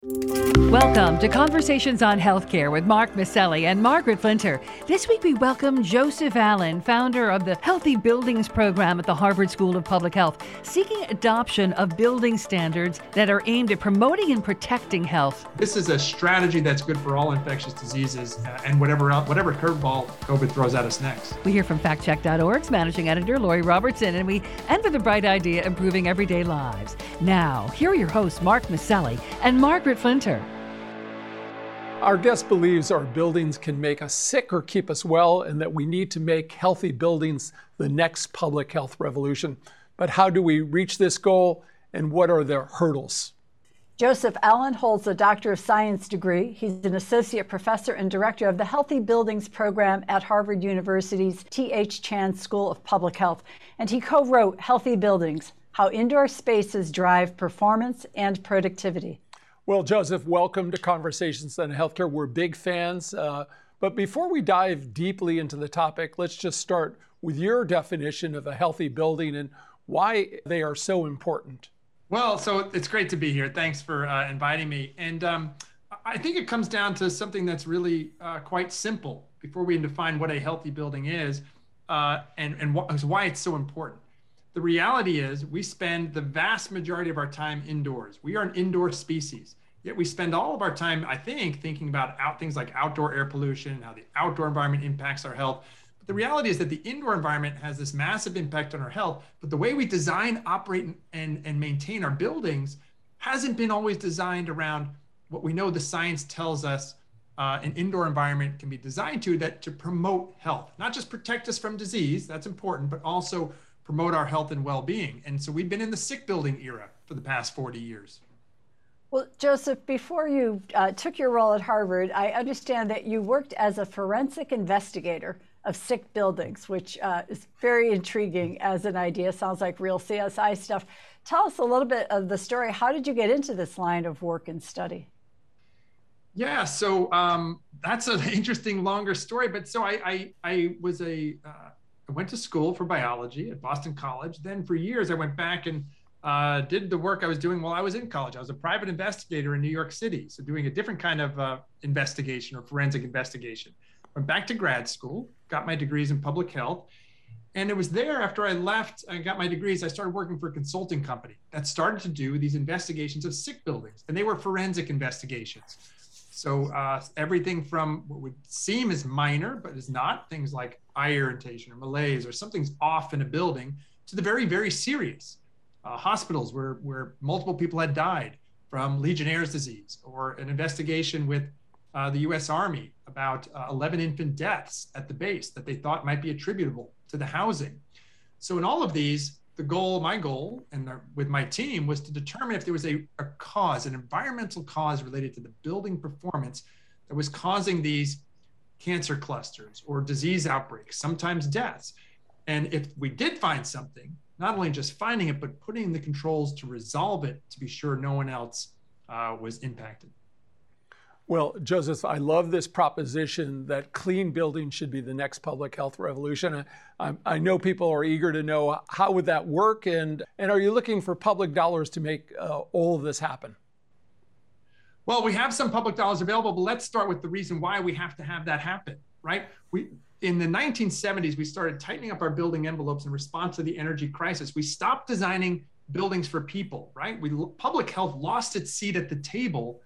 Música Welcome to Conversations on Healthcare with Mark Masselli and Margaret Flinter. This week we welcome Joseph Allen, founder of the Healthy Buildings Program at the Harvard School of Public Health, seeking adoption of building standards that are aimed at promoting and protecting health. This is a strategy that's good for all infectious diseases uh, and whatever else, whatever curveball COVID throws at us next. We hear from factcheck.org's managing editor Lori Robertson, and we end with a bright idea improving everyday lives. Now, here are your hosts Mark Masselli and Margaret Flinter. Our guest believes our buildings can make us sick or keep us well, and that we need to make healthy buildings the next public health revolution. But how do we reach this goal, and what are the hurdles? Joseph Allen holds a Doctor of Science degree. He's an associate professor and director of the Healthy Buildings Program at Harvard University's T.H. Chan School of Public Health. And he co wrote Healthy Buildings How Indoor Spaces Drive Performance and Productivity. Well, Joseph, welcome to Conversations on Healthcare. We're big fans. Uh, but before we dive deeply into the topic, let's just start with your definition of a healthy building and why they are so important. Well, so it's great to be here. Thanks for uh, inviting me. And um, I think it comes down to something that's really uh, quite simple before we define what a healthy building is uh, and, and wh- why it's so important. The reality is, we spend the vast majority of our time indoors. We are an indoor species. Yet we spend all of our time, I think, thinking about out things like outdoor air pollution, and how the outdoor environment impacts our health. But the reality is that the indoor environment has this massive impact on our health. But the way we design, operate, and, and maintain our buildings hasn't been always designed around what we know the science tells us uh, an indoor environment can be designed to that to promote health, not just protect us from disease, that's important, but also promote our health and well-being. And so we've been in the sick building era for the past 40 years. Well, Joseph, before you uh, took your role at Harvard, I understand that you worked as a forensic investigator of sick buildings, which uh, is very intriguing as an idea. Sounds like real CSI stuff. Tell us a little bit of the story. How did you get into this line of work and study? Yeah, so um, that's an interesting, longer story. But so I, I, I was a, uh, I went to school for biology at Boston College. Then for years, I went back and uh, did the work I was doing while I was in college. I was a private investigator in New York City, so doing a different kind of uh, investigation or forensic investigation. Went back to grad school, got my degrees in public health, and it was there after I left and got my degrees, I started working for a consulting company that started to do these investigations of sick buildings, and they were forensic investigations. So uh, everything from what would seem as minor, but is not, things like eye irritation or malaise or something's off in a building, to the very, very serious uh, hospitals where, where multiple people had died from Legionnaire's disease, or an investigation with uh, the US Army about uh, 11 infant deaths at the base that they thought might be attributable to the housing. So, in all of these, the goal, my goal, and with my team was to determine if there was a, a cause, an environmental cause related to the building performance that was causing these cancer clusters or disease outbreaks, sometimes deaths. And if we did find something, not only just finding it, but putting the controls to resolve it to be sure no one else uh, was impacted. Well, Joseph, I love this proposition that clean buildings should be the next public health revolution. I, I, know people are eager to know how would that work, and and are you looking for public dollars to make uh, all of this happen? Well, we have some public dollars available, but let's start with the reason why we have to have that happen, right? We in the 1970s, we started tightening up our building envelopes in response to the energy crisis. We stopped designing buildings for people, right? We public health lost its seat at the table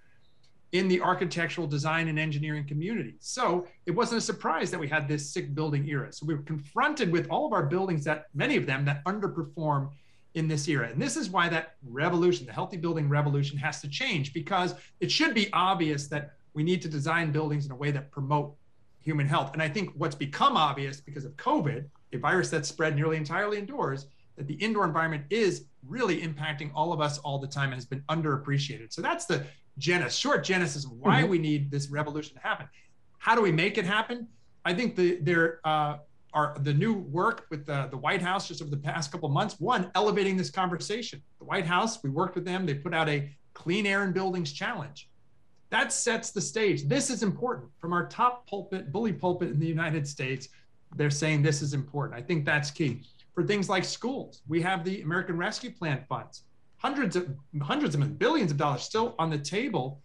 in the architectural design and engineering community. So it wasn't a surprise that we had this sick building era. So we were confronted with all of our buildings that many of them that underperform in this era. And this is why that revolution, the healthy building revolution has to change because it should be obvious that we need to design buildings in a way that promote human health. And I think what's become obvious because of COVID, a virus that's spread nearly entirely indoors, that the indoor environment is really impacting all of us all the time and has been underappreciated. So that's the genesis, short genesis of why mm-hmm. we need this revolution to happen. How do we make it happen? I think the there uh, are the new work with the, the White House just over the past couple months. One, elevating this conversation. The White House, we worked with them. They put out a Clean Air in Buildings Challenge that sets the stage. This is important. From our top pulpit, bully pulpit in the United States, they're saying this is important. I think that's key. For things like schools, we have the American Rescue Plan funds. Hundreds of hundreds of billions of dollars still on the table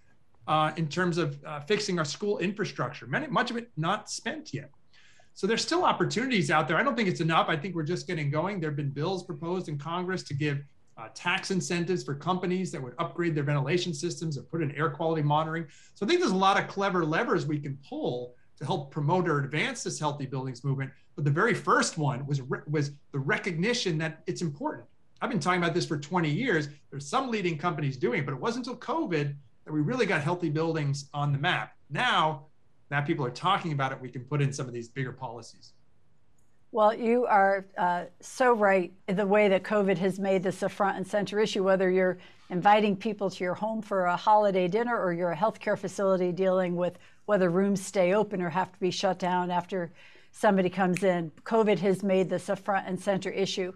uh, in terms of uh, fixing our school infrastructure. Many, much of it not spent yet. So there's still opportunities out there. I don't think it's enough. I think we're just getting going. There have been bills proposed in Congress to give uh, tax incentives for companies that would upgrade their ventilation systems or put in air quality monitoring. So I think there's a lot of clever levers we can pull to help promote or advance this healthy buildings movement. But the very first one was was the recognition that it's important. I've been talking about this for 20 years. There's some leading companies doing it, but it wasn't until COVID that we really got healthy buildings on the map. Now, now people are talking about it, we can put in some of these bigger policies. Well, you are uh, so right the way that COVID has made this a front and center issue, whether you're inviting people to your home for a holiday dinner or you're a healthcare facility dealing with whether rooms stay open or have to be shut down after somebody comes in. COVID has made this a front and center issue.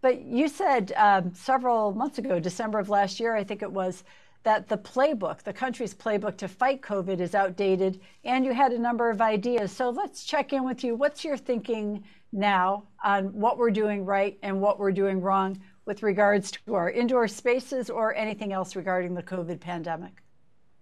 But you said um, several months ago, December of last year, I think it was, that the playbook, the country's playbook to fight COVID is outdated, and you had a number of ideas. So let's check in with you. What's your thinking now on what we're doing right and what we're doing wrong with regards to our indoor spaces or anything else regarding the COVID pandemic?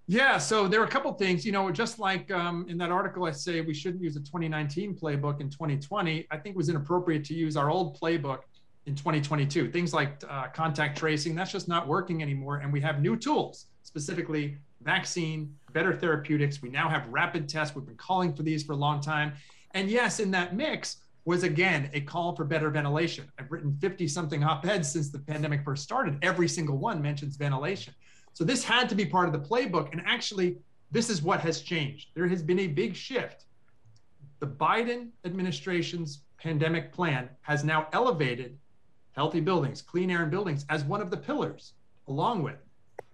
Yeah, so there are a couple things, you know, just like um, in that article, I say we shouldn't use a 2019 playbook in 2020. I think it was inappropriate to use our old playbook in 2022. Things like uh, contact tracing, that's just not working anymore. And we have new tools, specifically vaccine, better therapeutics. We now have rapid tests. We've been calling for these for a long time. And yes, in that mix was again a call for better ventilation. I've written 50 something op eds since the pandemic first started. Every single one mentions ventilation. So this had to be part of the playbook. And actually, this is what has changed. There has been a big shift. The Biden administration's pandemic plan has now elevated healthy buildings, clean air in buildings as one of the pillars, along with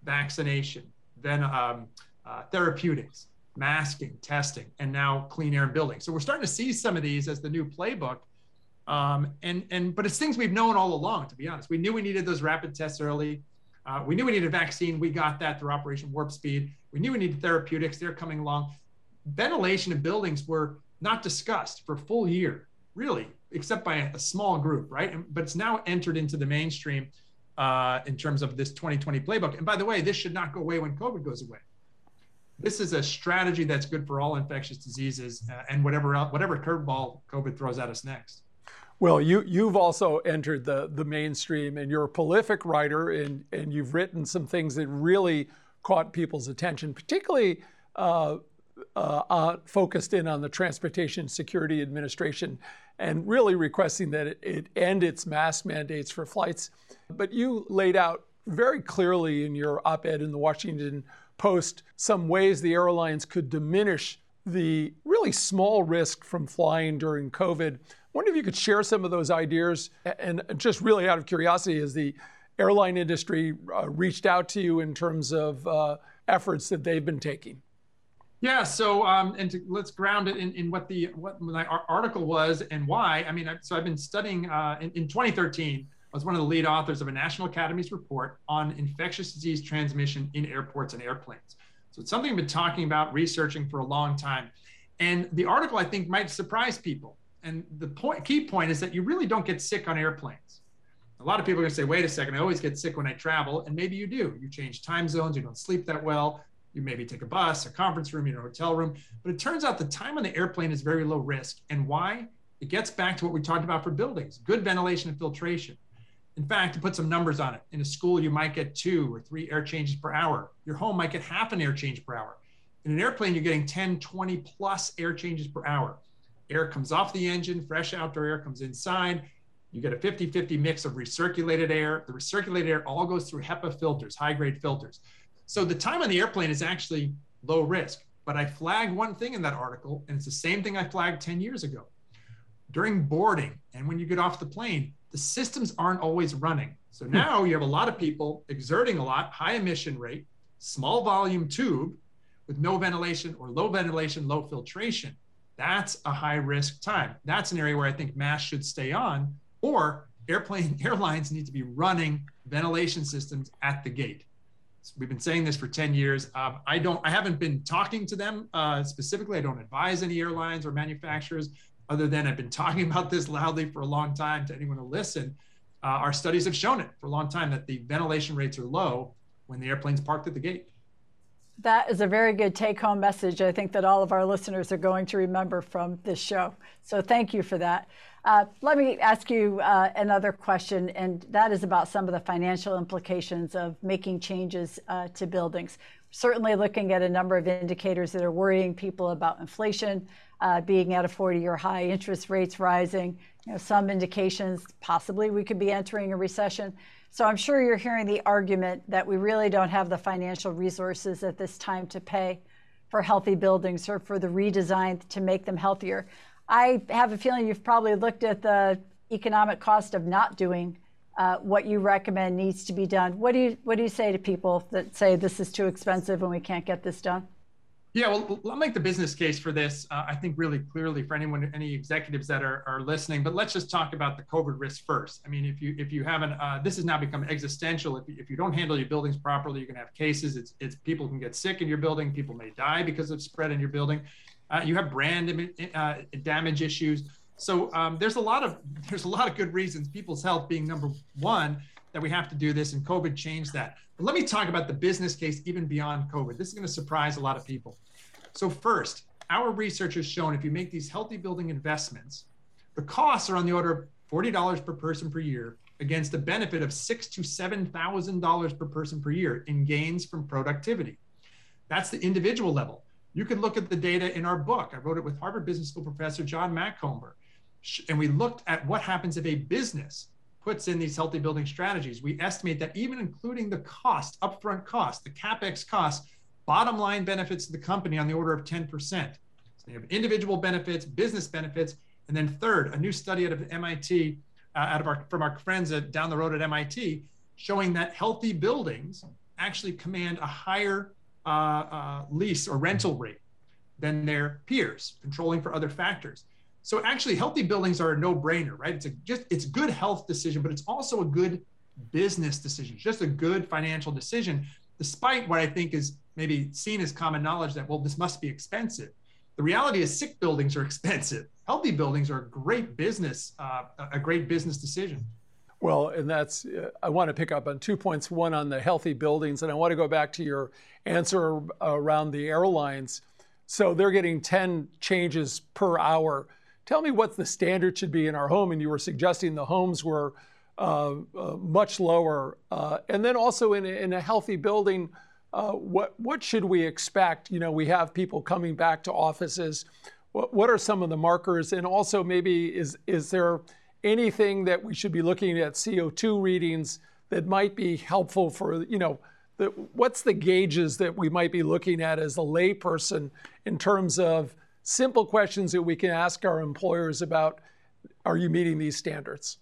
vaccination, then um, uh, therapeutics, masking, testing, and now clean air in buildings. So we're starting to see some of these as the new playbook. Um, and and but it's things we've known all along. To be honest, we knew we needed those rapid tests early. Uh, we knew we needed a vaccine. We got that through Operation Warp Speed. We knew we needed therapeutics. They're coming along. Ventilation in buildings were not discussed for a full year, really except by a, small group, right? But it's now entered into the mainstream uh, in terms of this 2020 playbook. And by the way, this should not go away when COVID goes away. This is a strategy that's good for all infectious diseases uh, and whatever whatever curveball COVID throws at us next. Well, you you've also entered the the mainstream, and you're a prolific writer, and and you've written some things that really caught people's attention, particularly. Uh, uh, uh, focused in on the Transportation Security Administration and really requesting that it, it end its mask mandates for flights. But you laid out very clearly in your op ed in the Washington Post some ways the airlines could diminish the really small risk from flying during COVID. I wonder if you could share some of those ideas. And just really out of curiosity, has the airline industry uh, reached out to you in terms of uh, efforts that they've been taking? Yeah. So, um, and to, let's ground it in, in what the what my article was and why. I mean, so I've been studying uh, in, in 2013. I was one of the lead authors of a National Academy's report on infectious disease transmission in airports and airplanes. So it's something I've been talking about, researching for a long time. And the article I think might surprise people. And the point, key point is that you really don't get sick on airplanes. A lot of people are going to say, wait a second, I always get sick when I travel. And maybe you do. You change time zones, you don't sleep that well, you maybe take a bus, a conference room, you know, a hotel room. But it turns out the time on the airplane is very low risk. And why? It gets back to what we talked about for buildings good ventilation and filtration. In fact, to put some numbers on it, in a school, you might get two or three air changes per hour. Your home might get half an air change per hour. In an airplane, you're getting 10, 20 plus air changes per hour. Air comes off the engine, fresh outdoor air comes inside. You get a 50 50 mix of recirculated air. The recirculated air all goes through HEPA filters, high grade filters. So the time on the airplane is actually low risk. But I flagged one thing in that article, and it's the same thing I flagged 10 years ago. During boarding and when you get off the plane, the systems aren't always running. So hmm. now you have a lot of people exerting a lot, high emission rate, small volume tube with no ventilation or low ventilation, low filtration. That's a high risk time. That's an area where I think masks should stay on, or airplane airlines need to be running ventilation systems at the gate. We've been saying this for 10 years. Um, I don't, I haven't been talking to them uh, specifically. I don't advise any airlines or manufacturers other than I've been talking about this loudly for a long time to anyone to listen. uh, our studies have shown it for a long time that the ventilation rates are low when the airplane's parked at the gate. That is a very good take home message. I think that all of our listeners are going to remember from this show. So thank you for that. Uh, let me ask you uh, another question, and that is about some of the financial implications of making changes uh, to buildings. Certainly, looking at a number of indicators that are worrying people about inflation uh, being at a 40 year high, interest rates rising, you know, some indications possibly we could be entering a recession. So I'm sure you're hearing the argument that we really don't have the financial resources at this time to pay for healthy buildings or for the redesign to make them healthier. I have a feeling you've probably looked at the economic cost of not doing uh, what you recommend needs to be done. What do you what do you say to people that say this is too expensive and we can't get this done? Yeah, well, I'll make the business case for this. Uh, I think really clearly for anyone, any executives that are, are listening. But let's just talk about the COVID risk first. I mean, if you if you haven't, uh, this has now become existential. If you, if you don't handle your buildings properly, you're going to have cases. It's it's people can get sick in your building. People may die because of spread in your building. Uh, you have brand uh, damage issues. So um, there's a lot of there's a lot of good reasons. People's health being number one that we have to do this, and COVID changed that. But let me talk about the business case even beyond COVID. This is going to surprise a lot of people. So, first, our research has shown if you make these healthy building investments, the costs are on the order of $40 per person per year against a benefit of six to seven thousand dollars per person per year in gains from productivity. That's the individual level. You can look at the data in our book. I wrote it with Harvard Business School professor John Macomber. And we looked at what happens if a business puts in these healthy building strategies. We estimate that even including the cost, upfront cost, the capex cost, bottom line benefits to the company on the order of 10%. So you have individual benefits, business benefits, and then third, a new study out of MIT, uh, out of our from our friends at, down the road at MIT, showing that healthy buildings actually command a higher uh, uh, lease or rental rate than their peers, controlling for other factors. So actually, healthy buildings are a no-brainer, right? It's a just it's good health decision, but it's also a good business decision, just a good financial decision, despite what I think is maybe seen as common knowledge that well, this must be expensive. The reality is, sick buildings are expensive. Healthy buildings are a great business, uh, a great business decision. Well, and that's, uh, I want to pick up on two points. One on the healthy buildings, and I want to go back to your answer around the airlines. So they're getting 10 changes per hour Tell me what the standard should be in our home. And you were suggesting the homes were uh, uh, much lower. Uh, and then also in a, in a healthy building, uh, what what should we expect? You know, we have people coming back to offices. What, what are some of the markers? And also, maybe is is there anything that we should be looking at CO2 readings that might be helpful for you know? The, what's the gauges that we might be looking at as a layperson in terms of simple questions that we can ask our employers about are you meeting these standards?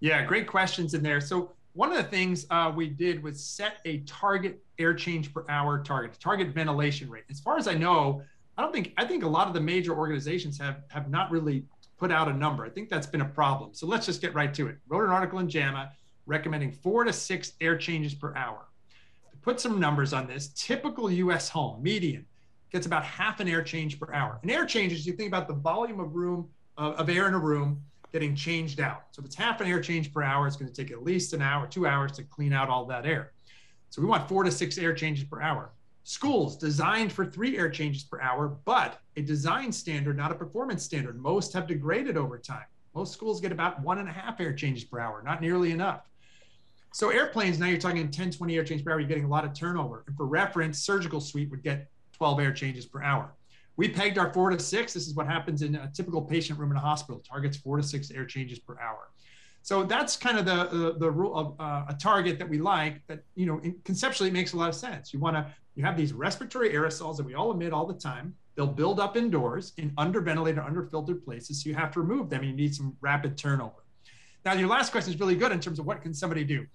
Yeah, great questions in there. So one of the things uh, we did was set a target air change per hour target, target ventilation rate. As far as I know, I don't think I think a lot of the major organizations have have not really put out a number. I think that's been a problem. So let's just get right to it. Wrote an article in JAMA recommending four to six air changes per hour. To put some numbers on this, typical U.S. home median gets about half an air change per hour. An air change is you think about the volume of room uh, of air in a room getting changed out. So if it's half an air change per hour, it's going to take at least an hour, two hours to clean out all that air. So we want four to six air changes per hour. Schools designed for three air changes per hour, but a design standard, not a performance standard. Most have degraded over time. Most schools get about one and a half air changes per hour, not nearly enough. So airplanes, now you're talking 10, 20 air changes per hour, you're getting a lot of turnover. And for reference, surgical suite would get 12 air changes per hour. We pegged our four to six. This is what happens in a typical patient room in a hospital. Targets four to six air changes per hour. So that's kind of the the, rule of uh, a target that we like. That you know, conceptually, it makes a lot of sense. You want to you have these respiratory aerosols that we all emit all the time. They'll build up indoors in underventilated, underfiltered places. So you have to remove them. You need some rapid turnover. Now, your last question is really good in terms of what can somebody do.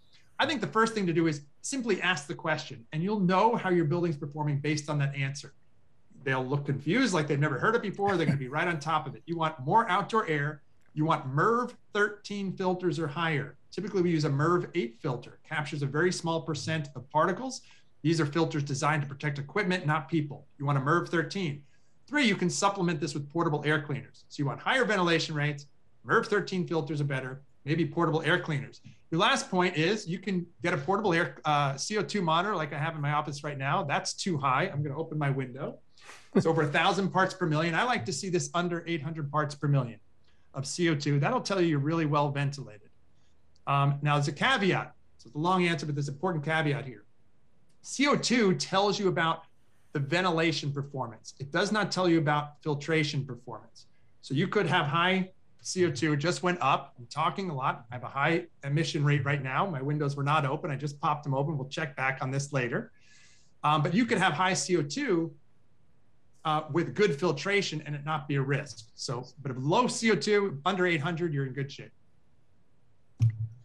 I think the first thing to do is simply ask the question, and you'll know how your building's performing based on that answer. They'll look confused, like they've never heard it before. They're going to be right on top of it. You want more outdoor air. You want MERV 13 filters or higher. Typically, we use a MERV 8 filter, captures a very small percent of particles. These are filters designed to protect equipment, not people. You want a MERV 13. Three, you can supplement this with portable air cleaners. So you want higher ventilation rates, MERV 13 filters are better, maybe portable air cleaners. Your last point is you can get a portable air uh, CO2 monitor like I have in my office right now. That's too high. I'm going to open my window. It's over a thousand parts per million. I like to see this under 800 parts per million of CO2. That'll tell you you're really well ventilated. Um, now, there's a caveat. So it's a long answer, but there's an important caveat here. CO2 tells you about the ventilation performance. It does not tell you about filtration performance. So you could have high CO2 just went up. I'm talking a lot. I have a high emission rate right now. My windows were not open. I just popped them open. We'll check back on this later. Um, but you could have high CO2 uh, with good filtration and it not be a risk. So, but if low CO2 under 800, you're in good shape.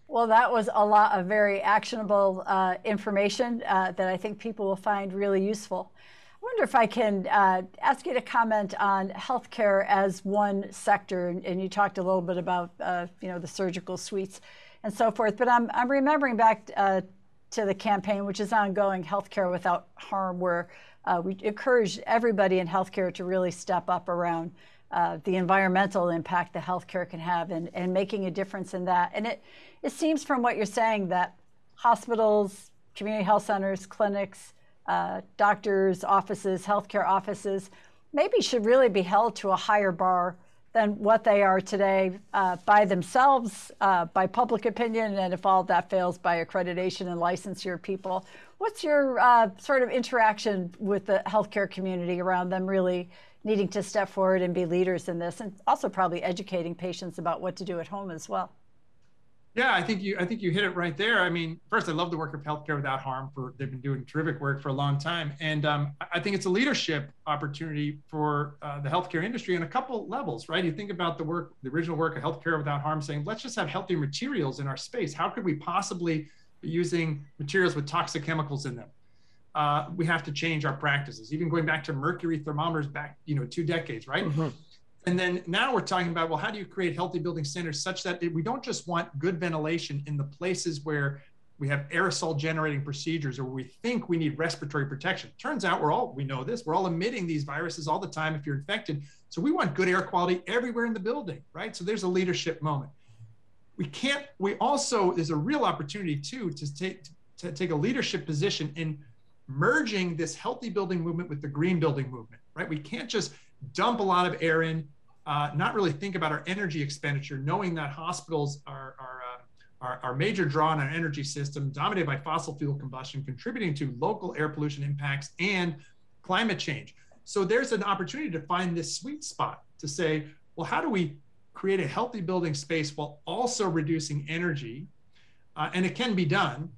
Well, that was a lot of very actionable uh, information uh, that I think people will find really useful. Wonder if I can uh, ask you to comment on healthcare as one sector, and you talked a little bit about uh, you know the surgical suites and so forth. But I'm I'm remembering back uh, to the campaign, which is ongoing, healthcare without harm, where uh, we encourage everybody in healthcare to really step up around uh, the environmental impact that healthcare can have and, and making a difference in that. And it, it seems from what you're saying that hospitals, community health centers, clinics, uh, doctors' offices, healthcare offices, maybe should really be held to a higher bar than what they are today uh, by themselves, uh, by public opinion, and if all that fails, by accreditation and licensure people. What's your uh, sort of interaction with the healthcare community around them really needing to step forward and be leaders in this, and also probably educating patients about what to do at home as well? Yeah, I think you I think you hit it right there. I mean, first, I love the work of Healthcare Without Harm. For they've been doing terrific work for a long time, and um, I think it's a leadership opportunity for uh, the healthcare industry on a couple levels, right? You think about the work, the original work of Healthcare Without Harm, saying let's just have healthy materials in our space. How could we possibly be using materials with toxic chemicals in them? Uh, we have to change our practices. Even going back to mercury thermometers back, you know, two decades, right? Mm-hmm. And then now we're talking about, well, how do you create healthy building standards such that we don't just want good ventilation in the places where we have aerosol generating procedures or we think we need respiratory protection. Turns out we're all, we know this, we're all emitting these viruses all the time if you're infected. So we want good air quality everywhere in the building, right? So there's a leadership moment. We can't, we also, there's a real opportunity too to take, to take a leadership position in merging this healthy building movement with the green building movement, right? We can't just dump a lot of air in, uh, not really think about our energy expenditure, knowing that hospitals are, are, are, are major draw on our energy system, dominated by fossil fuel combustion, contributing to local air pollution impacts and climate change. So there's an opportunity to find this sweet spot to say, well, how do we create a healthy building space while also reducing energy? Uh, and it can be done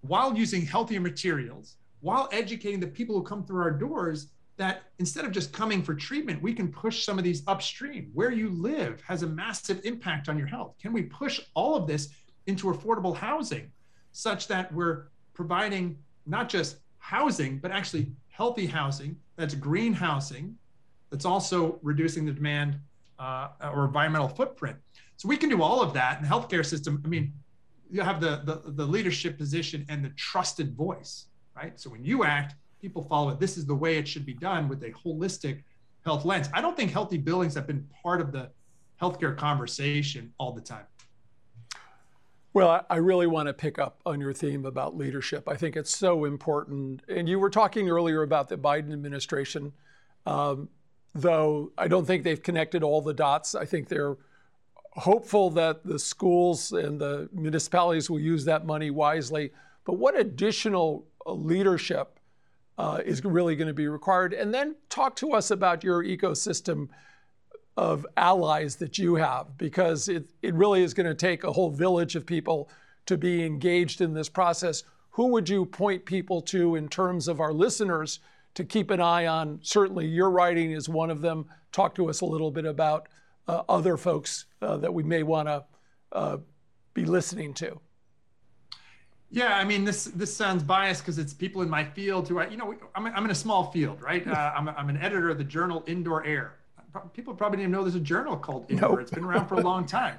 while using healthier materials, while educating the people who come through our doors that instead of just coming for treatment, we can push some of these upstream. Where you live has a massive impact on your health. Can we push all of this into affordable housing such that we're providing not just housing, but actually healthy housing that's green housing that's also reducing the demand uh, or environmental footprint? So we can do all of that in the healthcare system. I mean, you have the, the, the leadership position and the trusted voice, right? So when you act, people follow it. This is the way it should be done with a holistic health lens. I don't think healthy buildings have been part of the healthcare conversation all the time. Well, I really want to pick up on your theme about leadership. I think it's so important. And you were talking earlier about the Biden administration, um, though I don't think they've connected all the dots. I think they're hopeful that the schools and the municipalities will use that money wisely. But what additional leadership uh, is really going to be required. And then talk to us about your ecosystem of allies that you have, because it, it really is going to take a whole village of people to be engaged in this process. Who would you point people to in terms of our listeners to keep an eye on? Certainly, your writing is one of them. Talk to us a little bit about uh, other folks uh, that we may want to uh, be listening to. Yeah, I mean, this this sounds biased because it's people in my field who I, you know, I'm, I'm in a small field, right? Uh, I'm, I'm an editor of the journal Indoor Air. People probably didn't even know there's a journal called Indoor. Nope. It's been around for a long time.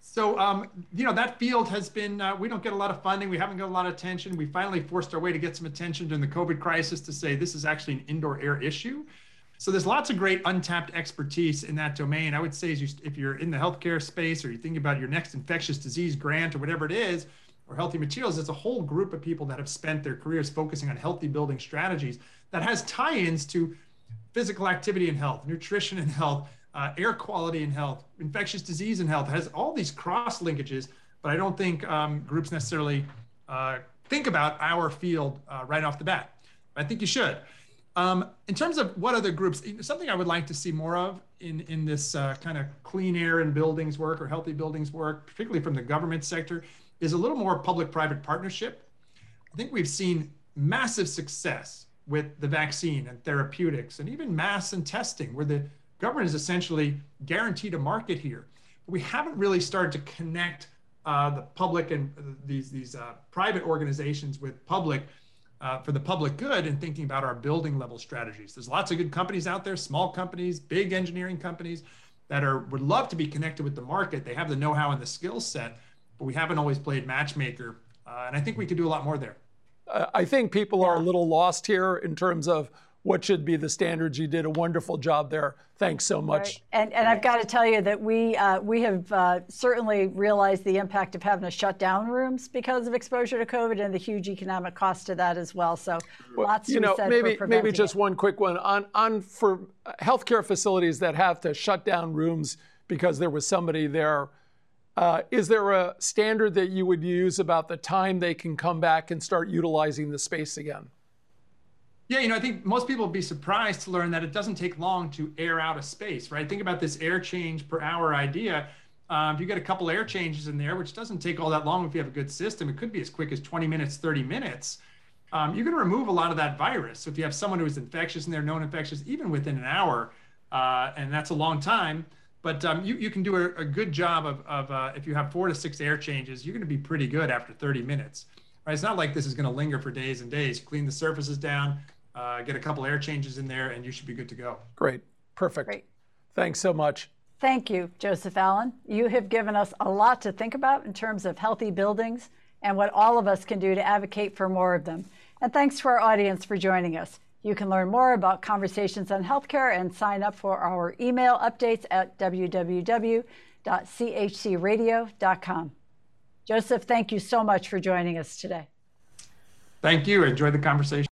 So, um, you know, that field has been, uh, we don't get a lot of funding. We haven't got a lot of attention. We finally forced our way to get some attention during the COVID crisis to say this is actually an indoor air issue. So there's lots of great untapped expertise in that domain. I would say you, if you're in the healthcare space or you're thinking about your next infectious disease grant or whatever it is, or healthy materials, it's a whole group of people that have spent their careers focusing on healthy building strategies that has tie-ins to physical activity and health, nutrition and health, uh, air quality and health, infectious disease and health. Has all these cross linkages, but I don't think um, groups necessarily uh, think about our field uh, right off the bat. I think you should. Um, in terms of what other groups, something I would like to see more of in, in this uh, kind of clean air and buildings work or healthy buildings work, particularly from the government sector, is a little more public private partnership. I think we've seen massive success with the vaccine and therapeutics and even masks and testing, where the government is essentially guaranteed a market here. But we haven't really started to connect uh, the public and these, these uh, private organizations with public uh, for the public good and thinking about our building level strategies. There's lots of good companies out there, small companies, big engineering companies that are would love to be connected with the market. They have the know-how and the skill set, but we haven't always played matchmaker. Uh, and I think we could do a lot more there. I think people are a little lost here in terms of what should be the standards. You did a wonderful job there. Thanks so much. Right. And, and I've got to tell you that we uh, we have uh, certainly realized the impact of having to shut down rooms because of exposure to COVID and the huge economic cost to that as well. So well, lots you know, maybe maybe just it. one quick one on on for healthcare facilities that have to shut down rooms because there was somebody there. Uh, is there a standard that you would use about the time they can come back and start utilizing the space again? Yeah, you know, I think most people would be surprised to learn that it doesn't take long to air out a space, right? Think about this air change per hour idea. Um, if you get a couple air changes in there, which doesn't take all that long if you have a good system, it could be as quick as 20 minutes, 30 minutes. Um, going to remove a lot of that virus. So if you have someone who is infectious and they're known infectious, even within an hour, uh, and that's a long time, but um, you, you can do a, a good job of, of uh, if you have four to six air changes, you're going to be pretty good after 30 minutes. Right? It's not like this is going to linger for days and days. Clean the surfaces down, uh, get a couple air changes in there, and you should be good to go. Great. Perfect. Great. Thanks so much. Thank you, Joseph Allen. You have given us a lot to think about in terms of healthy buildings and what all of us can do to advocate for more of them. And thanks to our audience for joining us. You can learn more about conversations on healthcare and sign up for our email updates at www.chcradio.com. Joseph, thank you so much for joining us today. Thank you. Enjoy the conversation.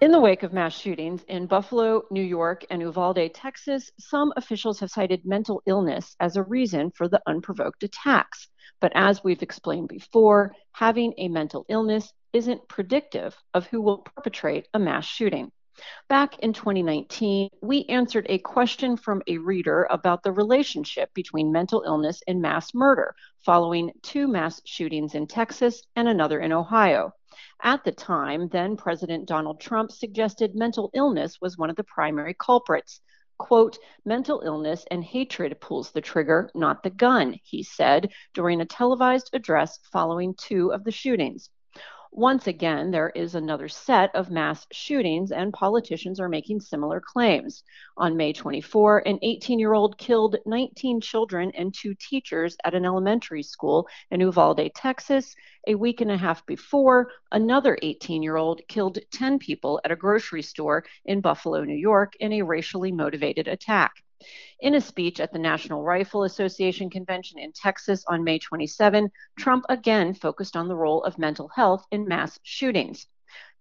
In the wake of mass shootings in Buffalo, New York, and Uvalde, Texas, some officials have cited mental illness as a reason for the unprovoked attacks. But as we've explained before, having a mental illness isn't predictive of who will perpetrate a mass shooting. Back in 2019, we answered a question from a reader about the relationship between mental illness and mass murder following two mass shootings in Texas and another in Ohio. At the time, then President Donald Trump suggested mental illness was one of the primary culprits. Quote, mental illness and hatred pulls the trigger, not the gun, he said during a televised address following two of the shootings. Once again, there is another set of mass shootings, and politicians are making similar claims. On May 24, an 18 year old killed 19 children and two teachers at an elementary school in Uvalde, Texas. A week and a half before, another 18 year old killed 10 people at a grocery store in Buffalo, New York, in a racially motivated attack. In a speech at the National Rifle Association convention in Texas on May 27, Trump again focused on the role of mental health in mass shootings.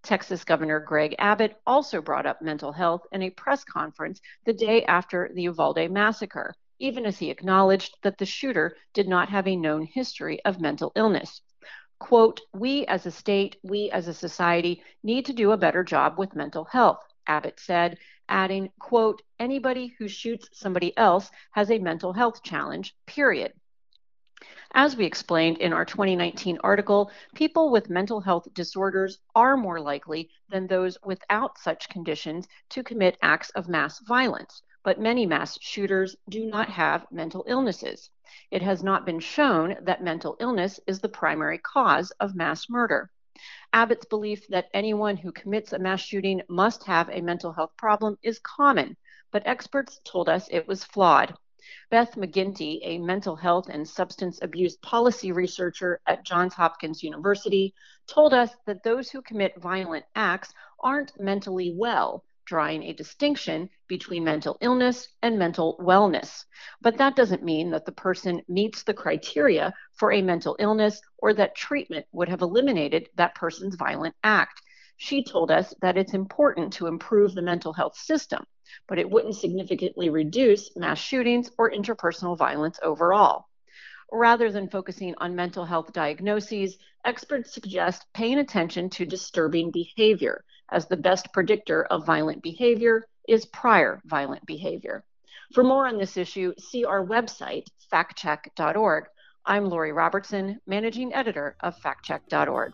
Texas Governor Greg Abbott also brought up mental health in a press conference the day after the Uvalde massacre, even as he acknowledged that the shooter did not have a known history of mental illness. Quote, we as a state, we as a society need to do a better job with mental health, Abbott said, adding, quote, anybody who shoots somebody else has a mental health challenge, period. As we explained in our 2019 article, people with mental health disorders are more likely than those without such conditions to commit acts of mass violence, but many mass shooters do not have mental illnesses. It has not been shown that mental illness is the primary cause of mass murder. Abbott's belief that anyone who commits a mass shooting must have a mental health problem is common, but experts told us it was flawed. Beth McGinty, a mental health and substance abuse policy researcher at Johns Hopkins University, told us that those who commit violent acts aren't mentally well, drawing a distinction between mental illness and mental wellness. But that doesn't mean that the person meets the criteria for a mental illness or that treatment would have eliminated that person's violent act. She told us that it's important to improve the mental health system, but it wouldn't significantly reduce mass shootings or interpersonal violence overall. Rather than focusing on mental health diagnoses, experts suggest paying attention to disturbing behavior, as the best predictor of violent behavior is prior violent behavior. For more on this issue, see our website, factcheck.org. I'm Lori Robertson, managing editor of factcheck.org.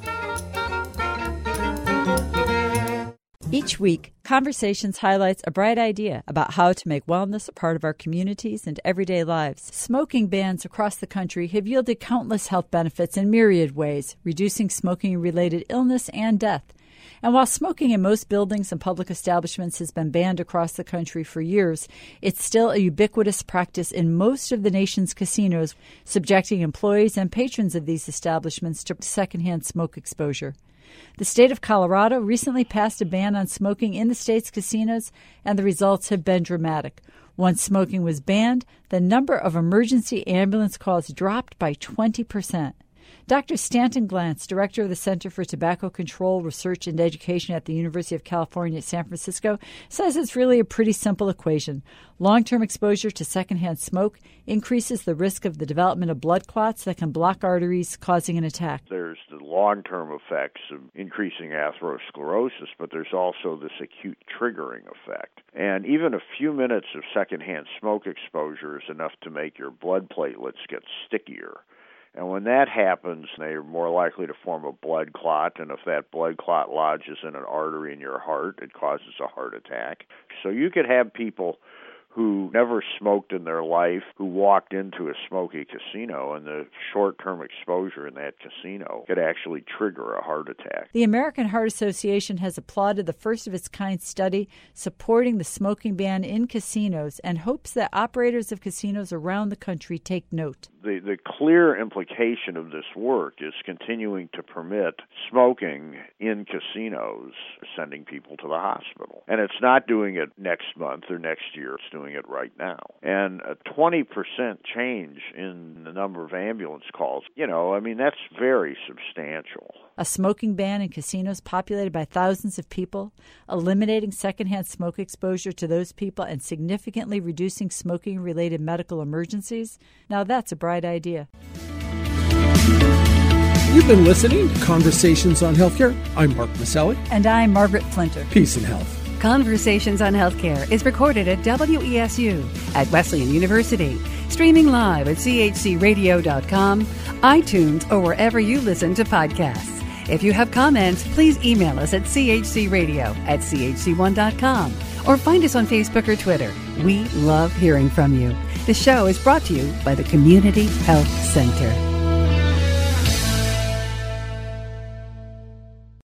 Each week, Conversations highlights a bright idea about how to make wellness a part of our communities and everyday lives. Smoking bans across the country have yielded countless health benefits in myriad ways, reducing smoking related illness and death. And while smoking in most buildings and public establishments has been banned across the country for years, it's still a ubiquitous practice in most of the nation's casinos, subjecting employees and patrons of these establishments to secondhand smoke exposure. The state of Colorado recently passed a ban on smoking in the state's casinos, and the results have been dramatic. Once smoking was banned, the number of emergency ambulance calls dropped by 20 percent. Dr. Stanton Glantz, director of the Center for Tobacco Control Research and Education at the University of California at San Francisco, says it's really a pretty simple equation. Long term exposure to secondhand smoke increases the risk of the development of blood clots that can block arteries, causing an attack. There's the long term effects of increasing atherosclerosis, but there's also this acute triggering effect. And even a few minutes of secondhand smoke exposure is enough to make your blood platelets get stickier. And when that happens, they're more likely to form a blood clot. And if that blood clot lodges in an artery in your heart, it causes a heart attack. So you could have people who never smoked in their life, who walked into a smoky casino, and the short term exposure in that casino could actually trigger a heart attack. The American Heart Association has applauded the first of its kind study supporting the smoking ban in casinos and hopes that operators of casinos around the country take note. The, the clear implication of this work is continuing to permit smoking in casinos, sending people to the hospital. And it's not doing it next month or next year, it's doing it right now. And a 20% change in the number of ambulance calls, you know, I mean, that's very substantial. A smoking ban in casinos populated by thousands of people, eliminating secondhand smoke exposure to those people, and significantly reducing smoking related medical emergencies? Now that's a bright idea. You've been listening to Conversations on Healthcare. I'm Mark Masselli. And I'm Margaret Flinter. Peace and health. Conversations on Healthcare is recorded at WESU at Wesleyan University, streaming live at chcradio.com, iTunes, or wherever you listen to podcasts. If you have comments, please email us at chcradio at chc1.com or find us on Facebook or Twitter. We love hearing from you. The show is brought to you by the Community Health Center.